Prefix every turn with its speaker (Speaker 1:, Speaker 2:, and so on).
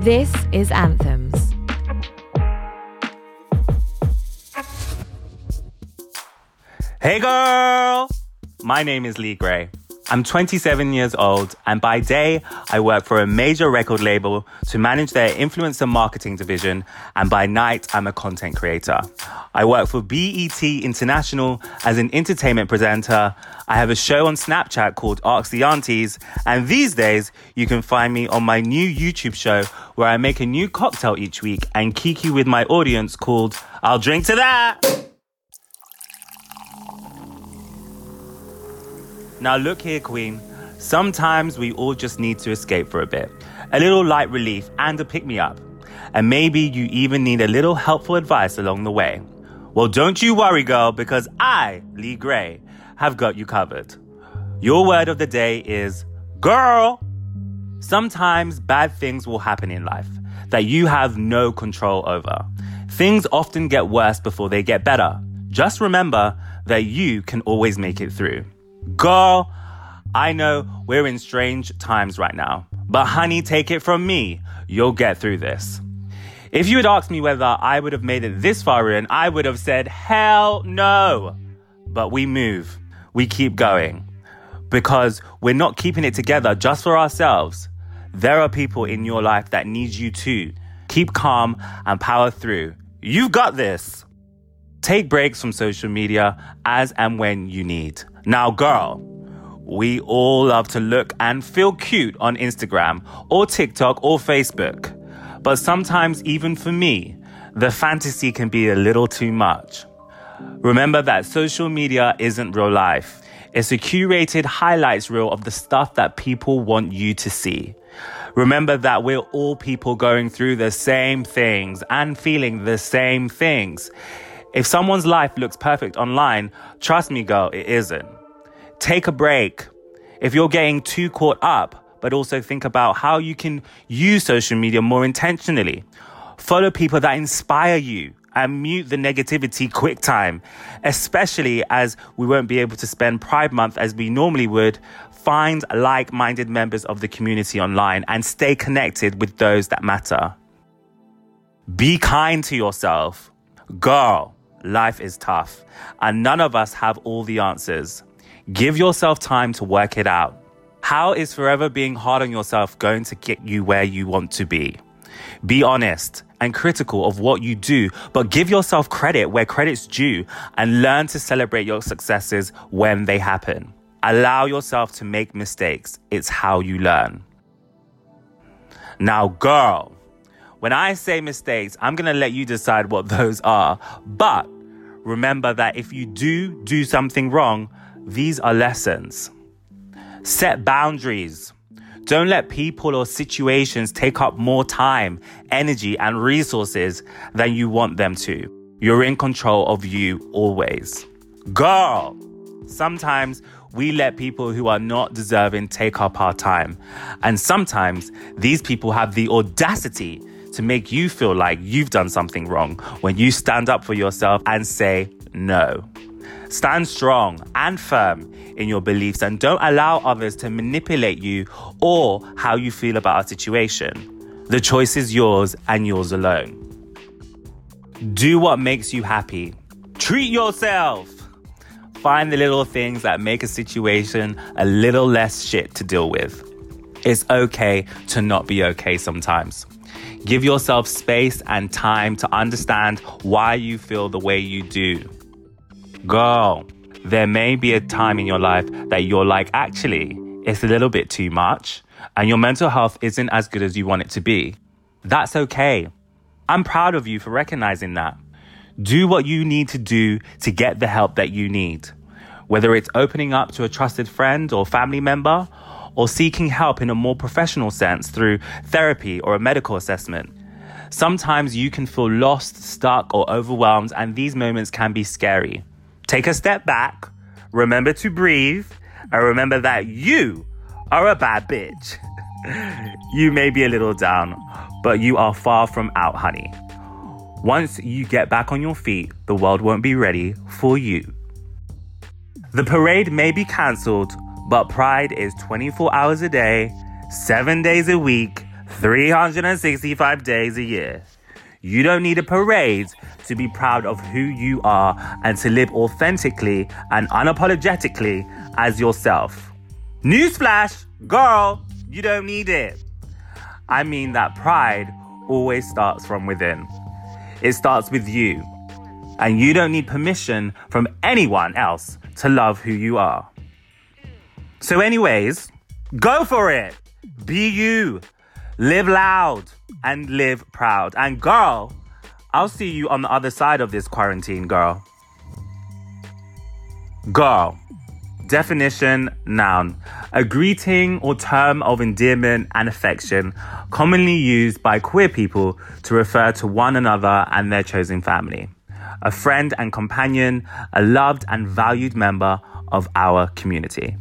Speaker 1: This is Anthems.
Speaker 2: Hey girl! My name is Lee Gray. I'm 27 years old, and by day, I work for a major record label to manage their influencer marketing division, and by night, I'm a content creator. I work for BET International as an entertainment presenter. I have a show on Snapchat called Ask the Aunties, and these days, you can find me on my new YouTube show where I make a new cocktail each week and kiki with my audience called I'll Drink to That! Now, look here, Queen. Sometimes we all just need to escape for a bit. A little light relief and a pick me up. And maybe you even need a little helpful advice along the way. Well, don't you worry, girl, because I, Lee Gray, have got you covered. Your word of the day is girl. Sometimes bad things will happen in life that you have no control over. Things often get worse before they get better. Just remember that you can always make it through. Girl, I know we're in strange times right now, but honey, take it from me. You'll get through this. If you had asked me whether I would have made it this far in, I would have said, hell no. But we move, we keep going because we're not keeping it together just for ourselves. There are people in your life that need you too. Keep calm and power through. You've got this. Take breaks from social media as and when you need. Now, girl, we all love to look and feel cute on Instagram or TikTok or Facebook. But sometimes, even for me, the fantasy can be a little too much. Remember that social media isn't real life. It's a curated highlights reel of the stuff that people want you to see. Remember that we're all people going through the same things and feeling the same things. If someone's life looks perfect online, trust me, girl, it isn't. Take a break. If you're getting too caught up, but also think about how you can use social media more intentionally. Follow people that inspire you and mute the negativity quick time, especially as we won't be able to spend Pride Month as we normally would. Find like minded members of the community online and stay connected with those that matter. Be kind to yourself. Girl, life is tough, and none of us have all the answers. Give yourself time to work it out. How is forever being hard on yourself going to get you where you want to be? Be honest and critical of what you do, but give yourself credit where credit's due and learn to celebrate your successes when they happen. Allow yourself to make mistakes. It's how you learn. Now, girl, when I say mistakes, I'm to let you decide what those are. But remember that if you do do something wrong, these are lessons. Set boundaries. Don't let people or situations take up more time, energy, and resources than you want them to. You're in control of you always. Girl, sometimes we let people who are not deserving take up our time. And sometimes these people have the audacity to make you feel like you've done something wrong when you stand up for yourself and say no. Stand strong and firm in your beliefs and don't allow others to manipulate you or how you feel about a situation. The choice is yours and yours alone. Do what makes you happy. Treat yourself. Find the little things that make a situation a little less shit to deal with. It's okay to not be okay sometimes. Give yourself space and time to understand why you feel the way you do. Girl, there may be a time in your life that you're like, actually, it's a little bit too much, and your mental health isn't as good as you want it to be. That's okay. I'm proud of you for recognizing that. Do what you need to do to get the help that you need. Whether it's opening up to a trusted friend or family member, or seeking help in a more professional sense through therapy or a medical assessment. Sometimes you can feel lost, stuck, or overwhelmed, and these moments can be scary. Take a step back, remember to breathe, and remember that you are a bad bitch. you may be a little down, but you are far from out, honey. Once you get back on your feet, the world won't be ready for you. The parade may be cancelled, but pride is 24 hours a day, 7 days a week, 365 days a year. You don't need a parade to be proud of who you are and to live authentically and unapologetically as yourself. Newsflash, girl, you don't need it. I mean that pride always starts from within. It starts with you. And you don't need permission from anyone else to love who you are. So, anyways, go for it. Be you. Live loud and live proud. And girl, I'll see you on the other side of this quarantine, girl. Girl. Definition noun. A greeting or term of endearment and affection commonly used by queer people to refer to one another and their chosen family. A friend and companion, a loved and valued member of our community.